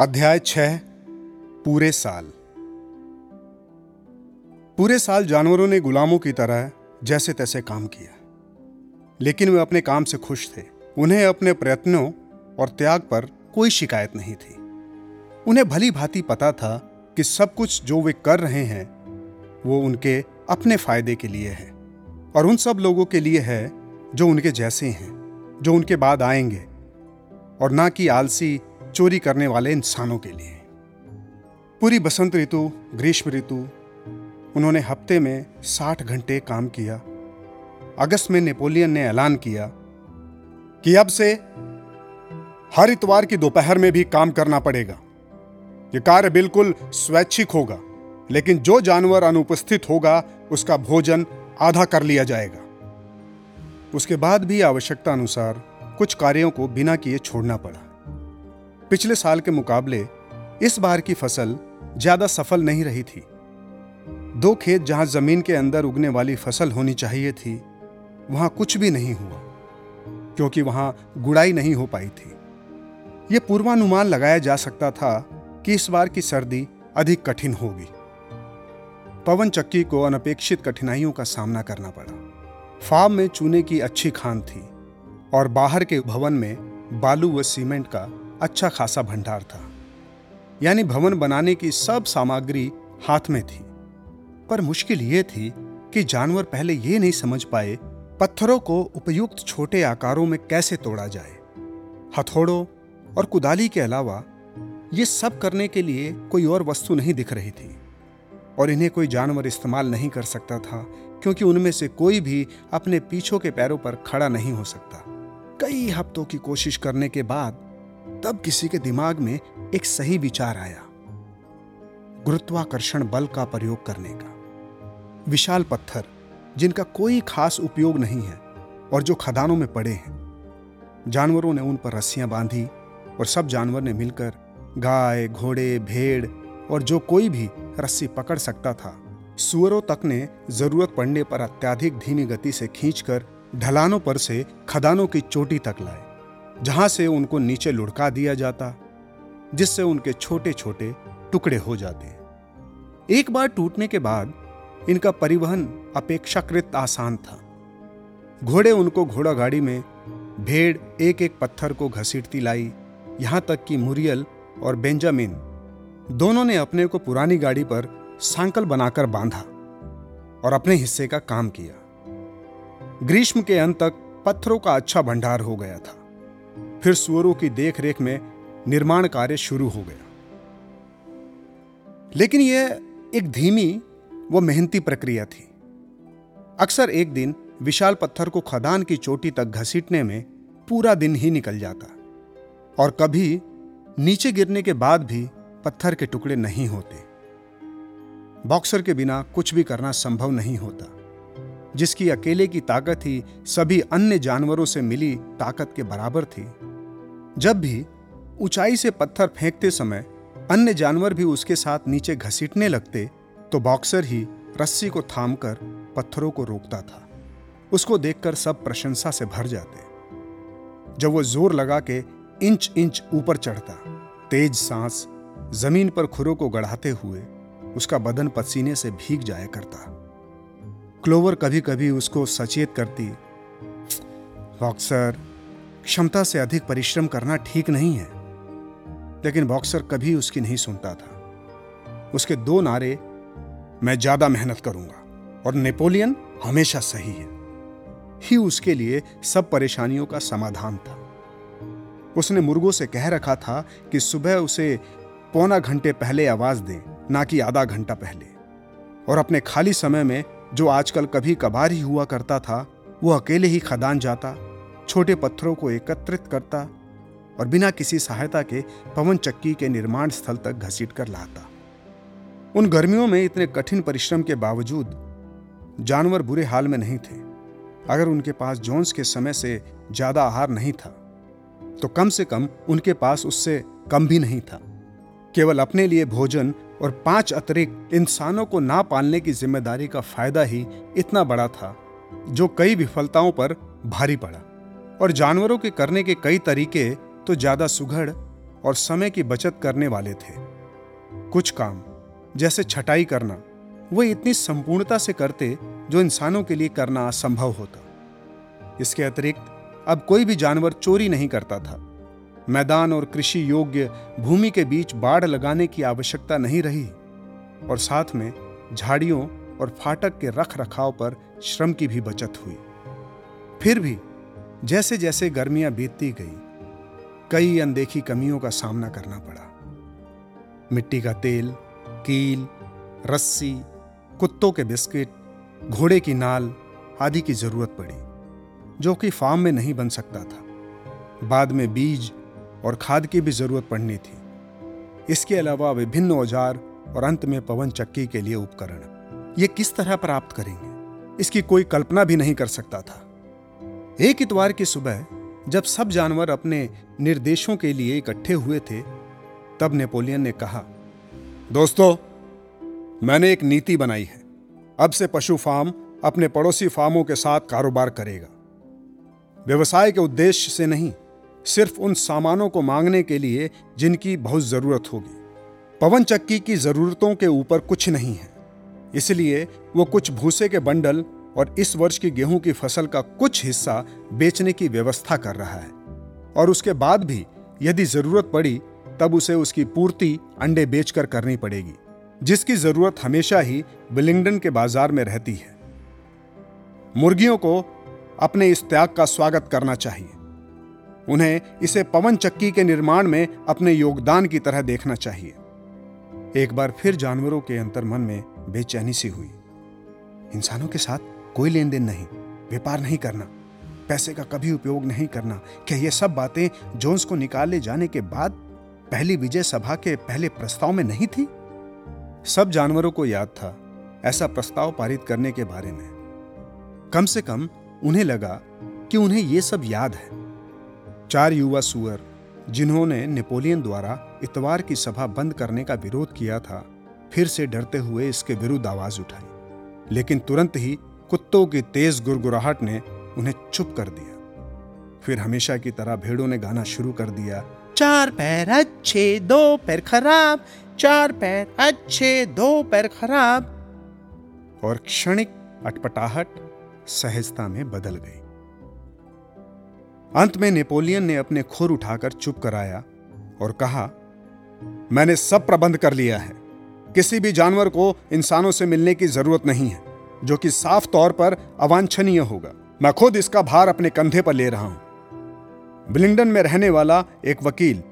अध्याय छह, पूरे साल। पूरे साल जानवरों ने गुलामों की तरह जैसे तैसे काम किया। लेकिन वे अपने काम से खुश थे। उन्हें अपने प्रयत्नों और त्याग पर कोई शिकायत नहीं थी। उन्हें भली भांति पता था कि सब कुछ जो वे कर रहे हैं, वो उनके अपने फ़ायदे के लिए है। और उन सब लोगों के लिए है जो उनके जैसे हैं, जो उनके बाद आएँगे। और ना कि आलसी चोरी करने वाले इंसानों के लिए। पूरी बसंत ऋतु, ग्रीष्म ऋतु, उन्होंने हफ़्ते में साठ घंटे काम किया। अगस्त में नेपोलियन ने ऐलान किया कि अब से हर इतवार की दोपहर में भी काम करना पड़ेगा। यह कार्य बिल्कुल स्वैच्छिक होगा, लेकिन जो जानवर अनुपस्थित होगा, उसका भोजन आधा कर लिया जाएगा। उसके बाद भी आवश्यकता अनुसार कुछ कार्यों को बिना किए छोड़ना पड़ा। पिछले साल के मुकाबले इस बार की फ़सल ज़्यादा सफल नहीं रही थी। दो खेत जहाँ ज़मीन के अंदर उगने वाली फ़सल होनी चाहिए थी, वहाँ कुछ भी नहीं हुआ, क्योंकि वहाँ गुड़ाई नहीं हो पाई थी। यह पूर्वानुमान लगाया जा सकता था कि इस बार की सर्दी अधिक कठिन होगी। पवन चक्की को अनपेक्षित कठिनाइयों का सामना करना पड़ा। फार्म में चूने की अच्छी खान थी और बाहर के भवन में बालू व सीमेंट का अच्छा खासा भंडार था। यानी भवन बनाने की सब सामग्री हाथ में थी। पर मुश्किल ये थी कि जानवर पहले ये नहीं समझ पाए पत्थरों को उपयुक्त छोटे आकारों में कैसे तोड़ा जाए। हथौड़ों और कुदाली के अलावा ये सब करने के लिए कोई और वस्तु नहीं दिख रही थी। और इन्हें कोई जानवर इस्तेमाल नहीं कर सकता था, क्योंकि उनमें से कोई भी अपने पीछों के पैरों पर खड़ा नहीं हो सकता। कई हफ्तों की कोशिश करने के बाद तब किसी के दिमाग में एक सही विचार आया। गुरुत्वाकर्षण बल का प्रयोग करने का। विशाल पत्थर, जिनका कोई खास उपयोग नहीं है और जो खदानों में पड़े हैं। जानवरों ने उन पर रस्सियाँ बांधी और सब जानवर ने मिलकर गाय, घोड़े, भेड़ और जो कोई भी रस्सी पकड़ सकता था, सुअरों तक ने ज़रूरत पड़ने पर अत्याधिक धीमी गति से खींचकर ढलानों पर से खदानों की चोटी तक लाए। जहाँ से उनको नीचे लुढ़का दिया जाता, जिससे उनके छोटे छोटे टुकड़े हो जाते एक बार टूटने के बाद इनका परिवहन अपेक्षाकृत आसान था। घोड़े उनको घोड़ा गाड़ी में भेड़ एक एक पत्थर को घसीटती लाई, यहाँ तक कि मुरियल और बेंजामिन दोनों ने अपने को पुरानी गाड़ी पर सांकल बनाकर बांधा और अपने हिस्से का काम किया। ग्रीष्म के अंत तक पत्थरों का अच्छा भंडार हो गया था। फिर सुअरों की देखरेख में निर्माण कार्य शुरू हो गया। लेकिन यह एक धीमी व मेहनती प्रक्रिया थी। अक्सर एक दिन विशाल पत्थर को खदान की चोटी तक घसीटने में पूरा दिन ही निकल जाता और कभी नीचे गिरने के बाद भी पत्थर के टुकड़े नहीं होते। बॉक्सर के बिना कुछ भी करना संभव नहीं होता, जिसकी अकेले की ताकत ही सभी अन्य जानवरों से मिली ताकत के बराबर थी। जब भी ऊंचाई से पत्थर फेंकते समय अन्य जानवर भी उसके साथ नीचे घसीटने लगते तो बॉक्सर ही रस्सी को थामकर पत्थरों को रोकता था। उसको देखकर सब प्रशंसा से भर जाते। जब वो ज़ोर लगा के इंच इंच ऊपर चढ़ता, तेज सांस ज़मीन पर खुरों को गढ़ाते हुए उसका बदन पसीने से भीग जाया करता। क्लोवर कभी कभी उसको सचेत करती बॉक्सर क्षमता से अधिक परिश्रम करना ठीक नहीं है। लेकिन बॉक्सर कभी उसकी नहीं सुनता था। उसके दो नारे मैं ज़्यादा मेहनत करूँगा और नेपोलियन हमेशा सही है। ही उसके लिए सब परेशानियों का समाधान था। उसने मुर्गों से कह रखा था कि सुबह उसे पौना घंटे पहले आवाज़ दें, ना कि आधा घंटा पहले। और अपने खाली समय में जो आजकल कभी कभार ही हुआ करता था, वो अकेले ही खदान जाता छोटे पत्थरों को एकत्रित करता और बिना किसी सहायता के पवन चक्की के निर्माण स्थल तक घसीट कर लाता। उन गर्मियों में इतने कठिन परिश्रम के बावजूद जानवर बुरे हाल में नहीं थे। अगर उनके पास जोन्स के समय से ज़्यादा आहार नहीं था तो कम से कम उनके पास उससे कम भी नहीं था। केवल अपने लिए भोजन और पाँच अतिरिक्त इंसानों को ना पालने की ज़िम्मेदारी का फ़ायदा ही इतना बड़ा था, जो कई विफलताओं पर भारी पड़ा। और जानवरों के करने के कई तरीके तो ज़्यादा सुघड़ और समय की बचत करने वाले थे। कुछ काम, जैसे छटाई करना, वो इतनी संपूर्णता से करते जो इंसानों के लिए करना असंभव होता। इसके अतिरिक्त, अब कोई भी जानवर चोरी नहीं करता था। मैदान और कृषि योग्य भूमि के बीच बाढ़ लगाने की आवश्यकता नहीं रही और साथ में झाड़ियों और फाटक के रख रखाव पर श्रम की भी बचत हुई। फिर भी जैसे जैसे गर्मियाँ बीतती गई, कई अनदेखी कमियों का सामना करना पड़ा। मिट्टी का तेल, कील, रस्सी, कुत्तों के बिस्किट, घोड़े की नाल आदि की ज़रूरत पड़ी, जो कि फार्म में नहीं बन सकता था। बाद में बीज और खाद की भी ज़रूरत पड़नी थी। इसके अलावा विभिन्न औज़ार और अंत में पवन चक्की के लिए उपकरण। ये किस तरह प्राप्त करेंगे? इसकी कोई कल्पना भी नहीं कर सकता था। एक इतवार की सुबह, जब सब जानवर अपने निर्देशों के लिए इकट्ठे हुए थे, तब नेपोलियन ने कहा, दोस्तों, मैंने एक नीति बनाई है। अब से पशु फार्म अपने पड़ोसी फार्मों के साथ कारोबार करेगा। व्यवसाय के उद्देश्य से नहीं, सिर्फ़ उन सामानों को मांगने के लिए जिनकी बहुत ज़रूरत होगी। पवन चक्की की जरूरतों के ऊपर कुछ नहीं है। इसलिए वो कुछ भूसे के बंडल और इस वर्ष की गेहूँ की फ़सल का कुछ हिस्सा बेचने की व्यवस्था कर रहा है। और उसके बाद भी यदि ज़रूरत पड़ी, तब उसे उसकी पूर्ति अंडे बेचकर करनी पड़ेगी, जिसकी ज़रूरत हमेशा ही विलिंगडन के बाज़ार में रहती है। मुर्गियों को अपने इस त्याग का स्वागत करना चाहिए। उन्हें इसे पवन चक्की के निर्माण में अपने योगदान की तरह देखना चाहिए। एक बार फिर जानवरों के अंतर्मन में बेचैनी सी हुई। इंसानों के साथ कोई लेन देन नहीं, व्यापार नहीं करना, पैसे का कभी उपयोग नहीं करना। क्या ये सब बातें जोन्स को निकाले जाने के बाद पहली विजय सभा के पहले प्रस्ताव में नहीं थी? सब जानवरों को याद था, ऐसा प्रस्ताव पारित करने के बारे में। कम से कम उन्हें लगा कि उन्हें यह सब याद है। चार युवा सुअर, जिन्होंने नेपोलियन द्वारा इतवार की सभा बंद करने का विरोध किया था, फिर से डरते हुए इसके विरुद्ध आवाज़ उठाई। लेकिन तुरंत ही कुत्तों की तेज गुरगुराहट ने उन्हें चुप कर दिया। फिर हमेशा की तरह भेड़ों ने गाना शुरू कर दिया, चार पैर अच्छे, दो पैर खराब, चार पैर अच्छे, दो पैर खराब। और क्षणिक अटपटाहट सहजता में बदल गई। अंत में नेपोलियन ने अपने खुर उठाकर चुप कराया और कहा, मैंने सब प्रबंध कर लिया है। किसी भी जानवर को इंसानों से मिलने की ज़रूरत नहीं है। जो कि साफ़ तौर पर अवांछनीय होगा। मैं खुद इसका भार अपने कंधे पर ले रहा हूँ। बिलिंगडन में रहने वाला एक वकील,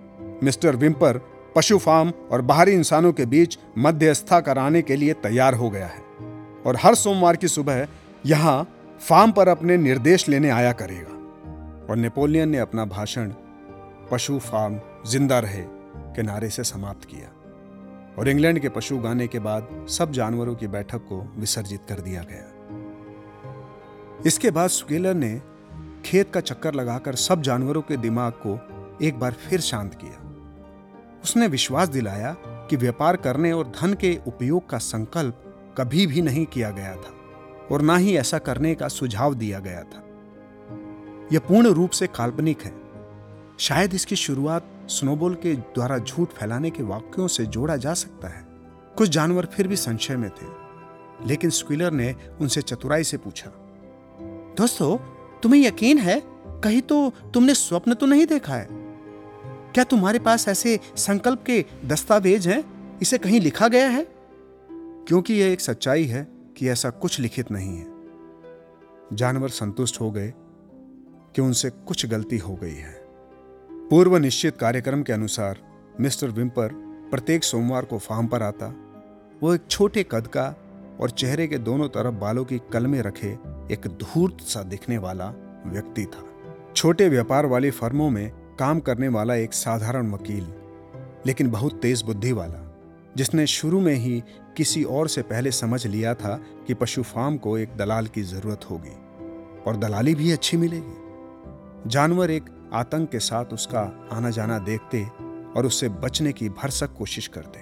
मिस्टर विम्पर, पशु फार्म और बाहरी इंसानों के बीच मध्यस्थता कराने के लिए तैयार हो गया है। और हर सोमवार की सुबह यहाँ फार्म पर अपने निर्देश लेने आया करेगा। और नेपोलियन ने अपना भाषण, पशु फार्म, ज़िंदा रहे, के नारे से समाप्त किया। और इंग्लैंड के पशु गाने के बाद सब जानवरों की बैठक को विसर्जित कर दिया गया। इसके बाद सुकेलर ने खेत का चक्कर लगाकर सब जानवरों के दिमाग को एक बार फिर शांत किया। उसने विश्वास दिलाया कि व्यापार करने और धन के उपयोग का संकल्प कभी भी नहीं किया गया था और ना ही ऐसा करने का सुझाव दिया गया था। यह पूर्ण रूप से काल्पनिक है। शायद इसकी शुरुआत स्नोबॉल के द्वारा झूठ फैलाने के वाक्यों से जोड़ा जा सकता है। कुछ जानवर फिर भी संशय में थे, लेकिन स्क्विलर ने उनसे चतुराई से पूछा, दोस्तों, तुम्हें यकीन है? कहीं तो तुमने स्वप्न तो नहीं देखा है? क्या तुम्हारे पास ऐसे संकल्प के दस्तावेज़ हैं? इसे कहीं लिखा गया है? क्योंकि यह एक सच्चाई है कि ऐसा कुछ लिखित नहीं है। जानवर संतुष्ट हो गए कि उनसे कुछ गलती हो गई है। पूर्व निश्चित कार्यक्रम के अनुसार, मिस्टर विम्पर प्रत्येक सोमवार को फार्म पर आता। वो एक छोटे कद का और चेहरे के दोनों तरफ़ बालों की कलमे रखे एक धूर्त सा दिखने वाला व्यक्ति था। छोटे व्यापार वाली फर्मों में काम करने वाला एक साधारण वकील, लेकिन बहुत तेज बुद्धि वाला, जिसने शुरू में ही किसी और से पहले समझ लिया था कि पशु फार्म को एक दलाल की ज़रूरत होगी, और दलाली भी अच्छी मिलेगी। जानवर एक आतंक के साथ उसका आना जाना देखते और उससे बचने की भरसक कोशिश करते।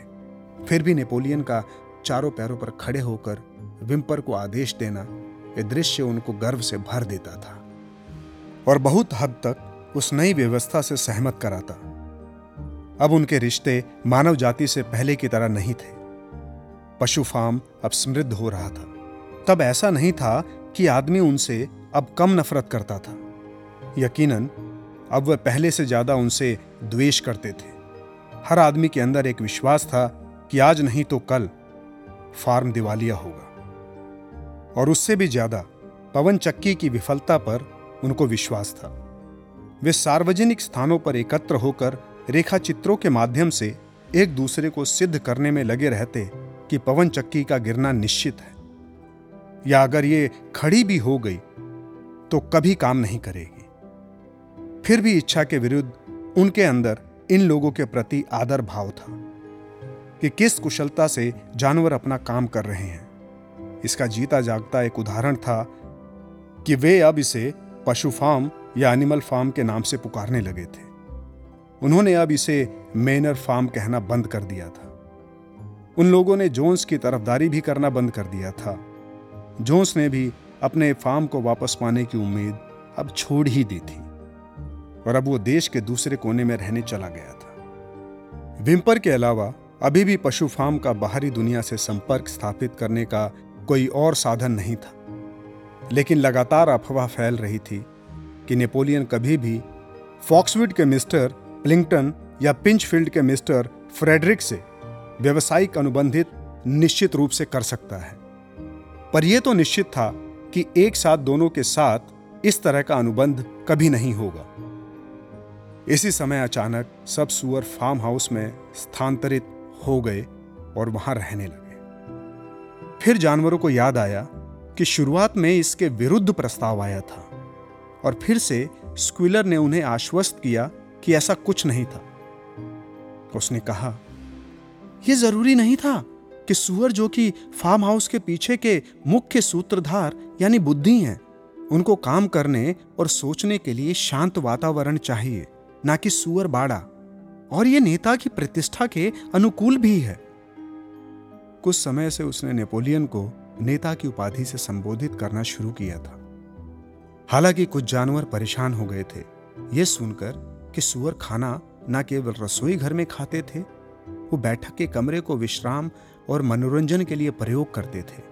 फिर भी नेपोलियन का चारों पैरों पर खड़े होकर विम्पर को आदेश देना यह दृश्य उनको गर्व से भर देता था। और बहुत हद तक उस नई व्यवस्था से सहमत कराता। अब उनके रिश्ते मानव जाति से पहले की तरह नहीं थे। पशु फार्म अब समृद्ध हो रहा था। तब ऐसा नहीं था कि आदमी उनसे अब कम नफरत करता था। यकीनन, अब वह पहले से ज़्यादा उनसे द्वेष करते थे। हर आदमी के अंदर एक विश्वास था कि आज नहीं तो कल फार्म दिवालिया होगा। और उससे भी ज़्यादा पवन चक्की की विफलता पर उनको विश्वास था। वे सार्वजनिक स्थानों पर एकत्र होकर रेखा चित्रों के माध्यम से एक दूसरे को सिद्ध करने में लगे रहते कि पवन चक्की का गिरना निश्चित है। या अगर ये खड़ी भी हो गई तो कभी काम नहीं करेगी। फिर भी इच्छा के विरुद्ध उनके अंदर इन लोगों के प्रति आदर भाव था कि किस कुशलता से जानवर अपना काम कर रहे हैं। इसका जीता जागता एक उदाहरण था कि वे अब इसे पशु फार्म या एनिमल फार्म के नाम से पुकारने लगे थे। उन्होंने अब इसे मेनर फार्म कहना बंद कर दिया था। उन लोगों ने जोन्स की तरफदारी भी करना बंद कर दिया था। जोन्स ने भी अपने फार्म को वापस पाने की उम्मीद अब छोड़ ही दी थी। और अब वो देश के दूसरे कोने में रहने चला गया था। विम्पर के अलावा, अभी भी पशु फार्म का बाहरी दुनिया से संपर्क स्थापित करने का कोई और साधन नहीं था। लेकिन लगातार अफवाह फैल रही थी कि नेपोलियन कभी भी फॉक्सविड के मिस्टर प्लिंगटन या पिंचफील्ड के मिस्टर फ्रेडरिक से व्यवसायिक अनुबंधित निश्चित रूप से कर सकता है। पर यह तो निश्चित था कि एक साथ दोनों के साथ इस तरह का अनुबंध कभी नहीं होगा। इसी समय अचानक सब सुअर फार्म हाउस में स्थानांतरित हो गए और वहाँ रहने लगे। फिर जानवरों को याद आया कि शुरुआत में इसके विरुद्ध प्रस्ताव आया था और फिर से स्क्विलर ने उन्हें आश्वस्त किया कि ऐसा कुछ नहीं था। उसने कहा यह ज़रूरी नहीं था कि सुअर जो कि फार्म हाउस के पीछे के मुख्य सूत्रधार यानी बुद्धि हैं, उनको काम करने और सोचने के लिए शांत वातावरण चाहिए। ना कि सुअर बाड़ा, और यह नेता की प्रतिष्ठा के अनुकूल भी है। कुछ समय से उसने नेपोलियन को नेता की उपाधि से संबोधित करना शुरू किया था। हालाँकि कुछ जानवर परेशान हो गए थे। यह सुनकर कि सुअर खाना न केवल रसोई घर में खाते थे, वो बैठक के कमरे को विश्राम और मनोरंजन के लिए प्रयोग करते थे।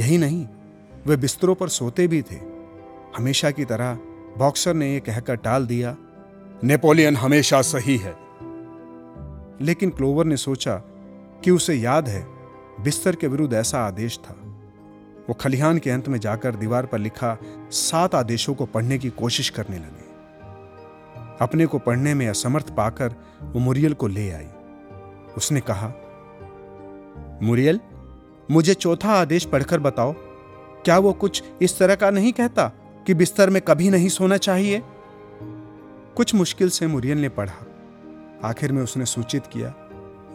यही नहीं, वे बिस्तरों पर सोते भी थे। हमेशा की तरह बॉक्सर ने यह कहकर टाल दिया नेपोलियन हमेशा सही है। लेकिन क्लोवर ने सोचा कि उसे याद है, बिस्तर के विरुद्ध ऐसा आदेश था। वो खलिहान के अंत में जाकर दीवार पर लिखा सात आदेशों को पढ़ने की कोशिश करने लगे। अपने को पढ़ने में असमर्थ पाकर वो मुरियल को ले आई। उसने कहा, मुरियल, मुझे चौथा आदेश पढ़कर बताओ। क्या वो कुछ इस तरह का नहीं कहता कि बिस्तर में कभी नहीं सोना चाहिए? कुछ मुश्किल से मुरियल ने पढ़ा। आखिर में उसने सूचित किया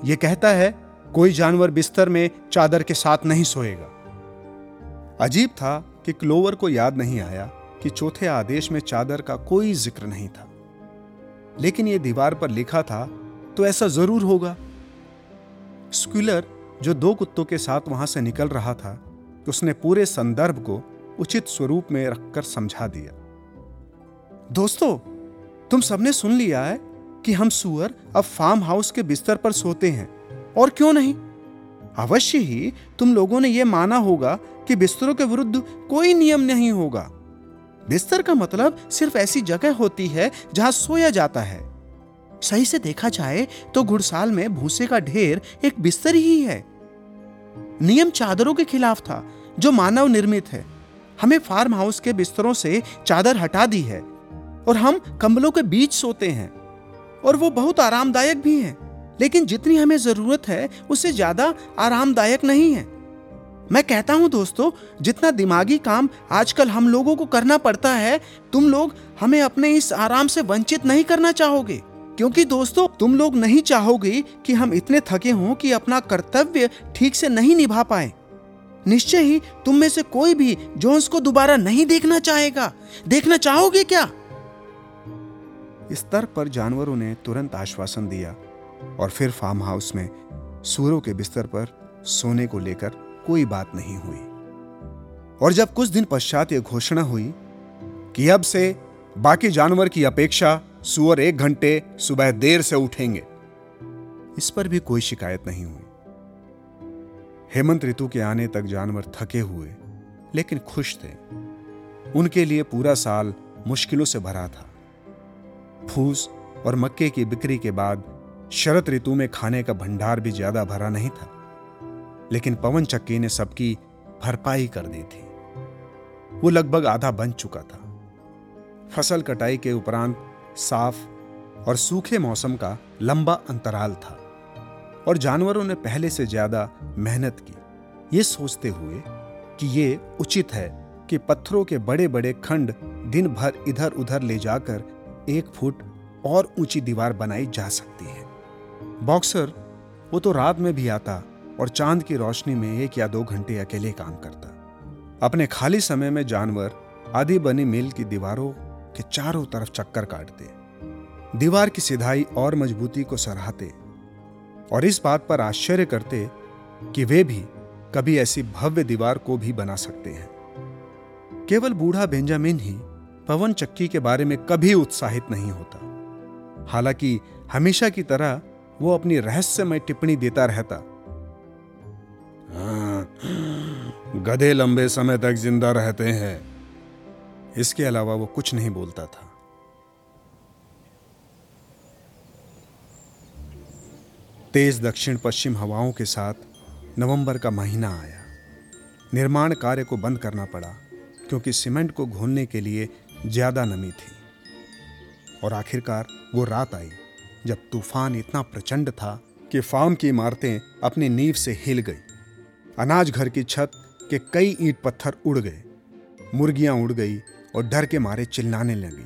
यह कहता है, कोई जानवर बिस्तर में चादर के साथ नहीं सोएगा। अजीब था कि क्लोवर को याद नहीं आया कि चौथे आदेश में चादर का कोई ज़िक्र नहीं था। लेकिन यह दीवार पर लिखा था तो ऐसा ज़रूर होगा। स्क्यूलर, जो दो कुत्तों के साथ वहाँ से निकल रहा था, उसने पूरे संदर्भ को उचित स्वरूप में रखकर समझा दिया। दोस्तों तुम सबने सुन लिया है कि हम सुअर अब फार्म हाउस के बिस्तर पर सोते हैं। और क्यों नहीं? अवश्य ही तुम लोगों ने यह माना होगा कि बिस्तरों के विरुद्ध कोई नियम नहीं होगा। बिस्तर का मतलब सिर्फ़ ऐसी जगह होती है जहाँ सोया जाता है। सही से देखा जाए तो घुड़साल में भूसे का ढेर एक बिस्तर ही है। नियम चादरों के खिलाफ था, जो मानव निर्मित है। हमें फार्म हाउस के बिस्तरों से चादर हटा दी है। और हम कंबलों के बीच सोते हैं। और वो बहुत आरामदायक भी हैं, लेकिन जितनी हमें ज़रूरत है, उससे ज़्यादा आरामदायक नहीं है। मैं कहता हूँ दोस्तों, जितना दिमागी काम आजकल हम लोगों को करना पड़ता है, तुम लोग हमें अपने इस आराम से वंचित नहीं करना चाहोगे। क्योंकि दोस्तों, तुम लोग नहीं चाहोगे कि हम इतने थके हों कि अपना कर्तव्य ठीक से नहीं निभा पाए। निश्चय ही तुम में से कोई भी जोन्स को दोबारा नहीं देखना चाहेगा। देखना चाहोगे क्या? इस तर्क पर जानवरों ने तुरंत आश्वासन दिया और फिर फार्म हाउस में सूरों के बिस्तर पर सोने को लेकर कोई बात नहीं हुई। और जब कुछ दिन पश्चात यह घोषणा हुई कि अब से बाकी जानवर की अपेक्षा सुअर एक घंटे, सुबह देर से उठेंगे, इस पर भी कोई शिकायत नहीं हुई। हेमंत ऋतु के आने तक जानवर थके हुए, लेकिन खुश थे। उनके लिए पूरा साल मुश्किलों से भरा था। फूस और मक्के की बिक्री के बाद शरत ऋतु में खाने का भंडार भी ज़्यादा भरा नहीं था। लेकिन पवन चक्की ने सबकी भरपाई कर दी थी। वो लगभग आधा बन चुका था। फ़सल कटाई के उपरांत साफ़ और सूखे मौसम का लंबा अंतराल था और जानवरों ने पहले से ज़्यादा मेहनत की। ये सोचते हुए कि ये उचित है कि पत्थरों के बड़े बड़े खंड दिन भर इधर उधर ले जाकर एक फुट और ऊँची दीवार बनाई जा सकती है। बॉक्सर, वो तो रात में भी आता और चाँद की रोशनी में एक या दो घंटे अकेले काम करता। अपने खाली समय में जानवर आदि बनी मिल की दीवारों के चारों तरफ़ चक्कर काटते। दीवार की सिधाई और मजबूती को सराहते और इस बात पर आश्चर्य करते कि वे भी कभी ऐसी भव्य दीवार को भी बना सकते हैं। केवल बूढ़ा बेंजामिन ही पवन चक्की के बारे में कभी उत्साहित नहीं होता। हालाँकि हमेशा की तरह वो अपनी रहस्यमय टिप्पणी देता रहता। हाँ, गधे लंबे समय तक ज़िंदा रहते हैं। इसके अलावा वो कुछ नहीं बोलता था। तेज दक्षिण पश्चिम हवाओं के साथ नवंबर का महीना आया। निर्माण कार्य को बंद करना पड़ा क्योंकि सीमेंट को घोलने के लिए ज़्यादा नमी थी। और आखिरकार वो रात आई, जब तूफ़ान इतना प्रचंड था कि फार्म की इमारतें अपनी नींव से हिल गई। अनाज घर की छत के कई ईंट पत्थर उड़ गए, मुर्गियाँ उड़ गई और डर के मारे चिल्लाने लगी।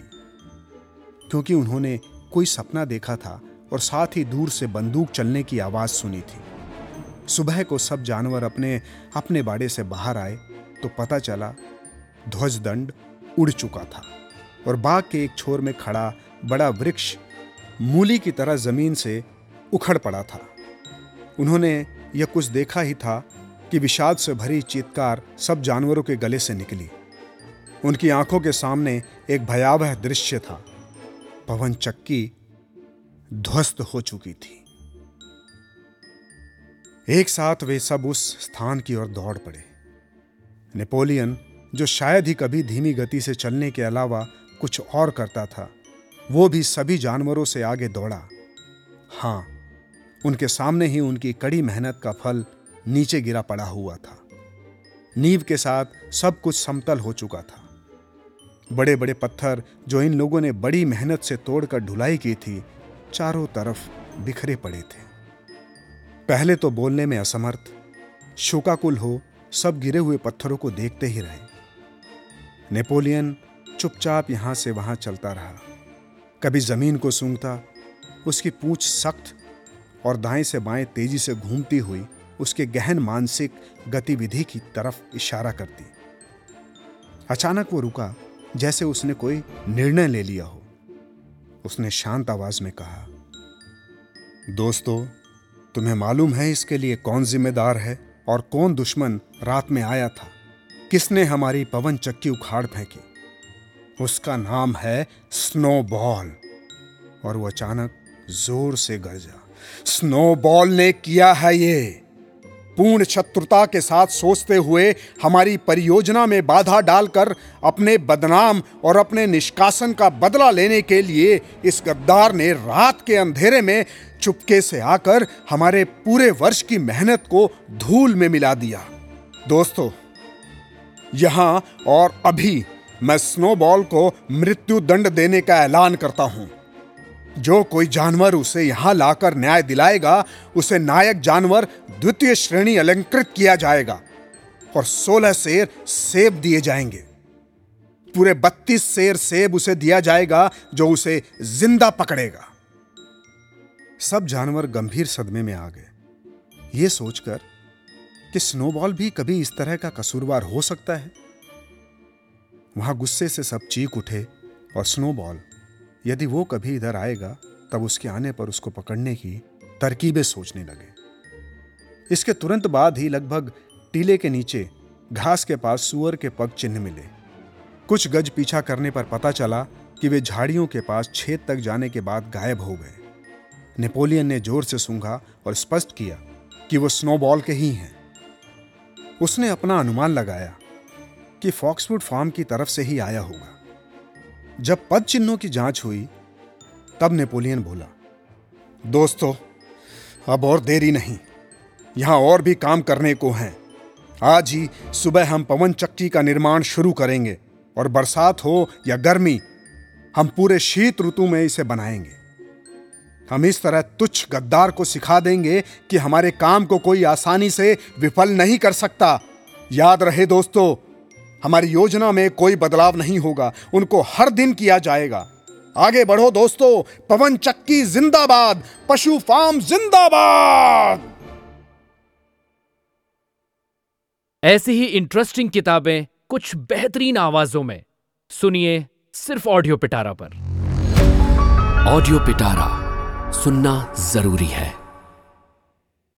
क्योंकि उन्होंने कोई सपना देखा था और साथ ही दूर से बंदूक चलने की आवाज़ सुनी थी। सुबह को सब जानवर अपने अपने बाड़े से बाहर आए तो पता चला, ध्वजदंड उड़ चुका था और बाग के एक छोर में खड़ा बड़ा वृक्ष मूली की तरह ज़मीन से उखड़ पड़ा था। उन्होंने यह कुछ देखा ही था कि विषाद से भरी चीतकार सब जानवरों के गले से निकली। उनकी आँखों के सामने एक भयावह दृश्य था। पवन चक्की ध्वस्त हो चुकी थी। एक साथ वे सब उस स्थान की ओर दौड़ पड़े। नेपोलियन जो शायद ही कभी धीमी गति से चलने के अलावा कुछ और करता था, वो भी सभी जानवरों से आगे दौड़ा। हाँ, उनके सामने ही उनकी कड़ी मेहनत का फल नीचे गिरा पड़ा हुआ था। नींव के साथ सब कुछ समतल हो चुका था। बड़े बड़े पत्थर जो इन लोगों ने बड़ी मेहनत से तोड़कर ढुलाई की थी, चारों तरफ़ बिखरे पड़े थे। पहले तो बोलने में असमर्थ, शोकाकुल हो सब गिरे हुए पत्थरों को देखते ही रहे। नेपोलियन चुपचाप यहाँ से वहाँ चलता रहा। कभी ज़मीन को सूंघता, उसकी पूंछ सख्त और दाएँ से बाएँ तेज़ी से घूमती हुई उसके गहन मानसिक गतिविधि की तरफ़ इशारा करती। अचानक वो रुका जैसे उसने कोई निर्णय ले लिया हो। उसने शांत आवाज़ में कहा, दोस्तों, तुम्हें मालूम है इसके लिए कौन जिम्मेदार है और कौन दुश्मन रात में आया था? किसने हमारी पवन चक्की उखाड़ फेंकी? उसका नाम है स्नोबॉल। और वो अचानक ज़ोर से गरजा स्नोबॉल ने किया है ये। पूर्ण शत्रुता के साथ सोचते हुए हमारी परियोजना में बाधा डालकर अपने बदनाम और अपने निष्कासन का बदला लेने के लिए इस गद्दार ने रात के अंधेरे में चुपके से आकर हमारे पूरे वर्ष की मेहनत को धूल में मिला दिया। दोस्तों यहाँ और अभी मैं स्नोबॉल को मृत्यु दंड देने का ऐलान करता हूँ। जो कोई जानवर उसे यहाँ लाकर न्याय दिलाएगा, उसे नायक जानवर द्वितीय श्रेणी अलंकृत किया जाएगा और सोलह शेर सेब दिए जाएँगे। पूरे बत्तीस शेर सेब उसे दिया जाएगा, जो उसे ज़िंदा पकड़ेगा। सब जानवर गंभीर सदमे में आ गए। ये सोचकर कि स्नोबॉल भी कभी इस तरह का कसूरवार हो सकता है? वहाँ गुस्से से सब चीख उठे और स्नोबॉल, यदि वो कभी इधर आएगा, तब उसके आने पर उसको पकड़ने की तरकीबें सोचने लगे। इसके तुरंत बाद ही लगभग टीले के नीचे घास के पास सुअर के पग चिन्ह मिले। कुछ गज पीछा करने पर पता चला कि वे झाड़ियों के पास छेद तक जाने के बाद गायब हो गए। नेपोलियन ने ज़ोर से सूंघा और स्पष्ट किया कि वो स्नोबॉल के ही हैं। उसने अपना अनुमान लगाया कि फॉक्सवुड फार्म की तरफ़ से ही आया होगा। जब पद चिन्हों की जाँच हुई, तब नेपोलियन बोला, दोस्तों, अब और देरी नहीं। यहाँ और भी काम करने को हैं। आज ही सुबह हम पवन चक्की का निर्माण शुरू करेंगे और बरसात हो या गर्मी, हम पूरे शीत ऋतु में इसे बनाएँगे। हम इस तरह तुच्छ गद्दार को सिखा देंगे कि हमारे काम को कोई आसानी से विफल नहीं कर सकता। याद रहे दोस्तों हमारी योजना में कोई बदलाव नहीं होगा उनको हर दिन किया जाएगा। आगे बढ़ो दोस्तों पवन चक्की जिंदाबाद पशु फार्म जिंदाबाद! ऐसी ही इंटरेस्टिंग किताबें कुछ बेहतरीन आवाजों में। सुनिए सिर्फ़ ऑडियो पिटारा पर। ऑडियो पिटारा सुनना ज़रूरी है।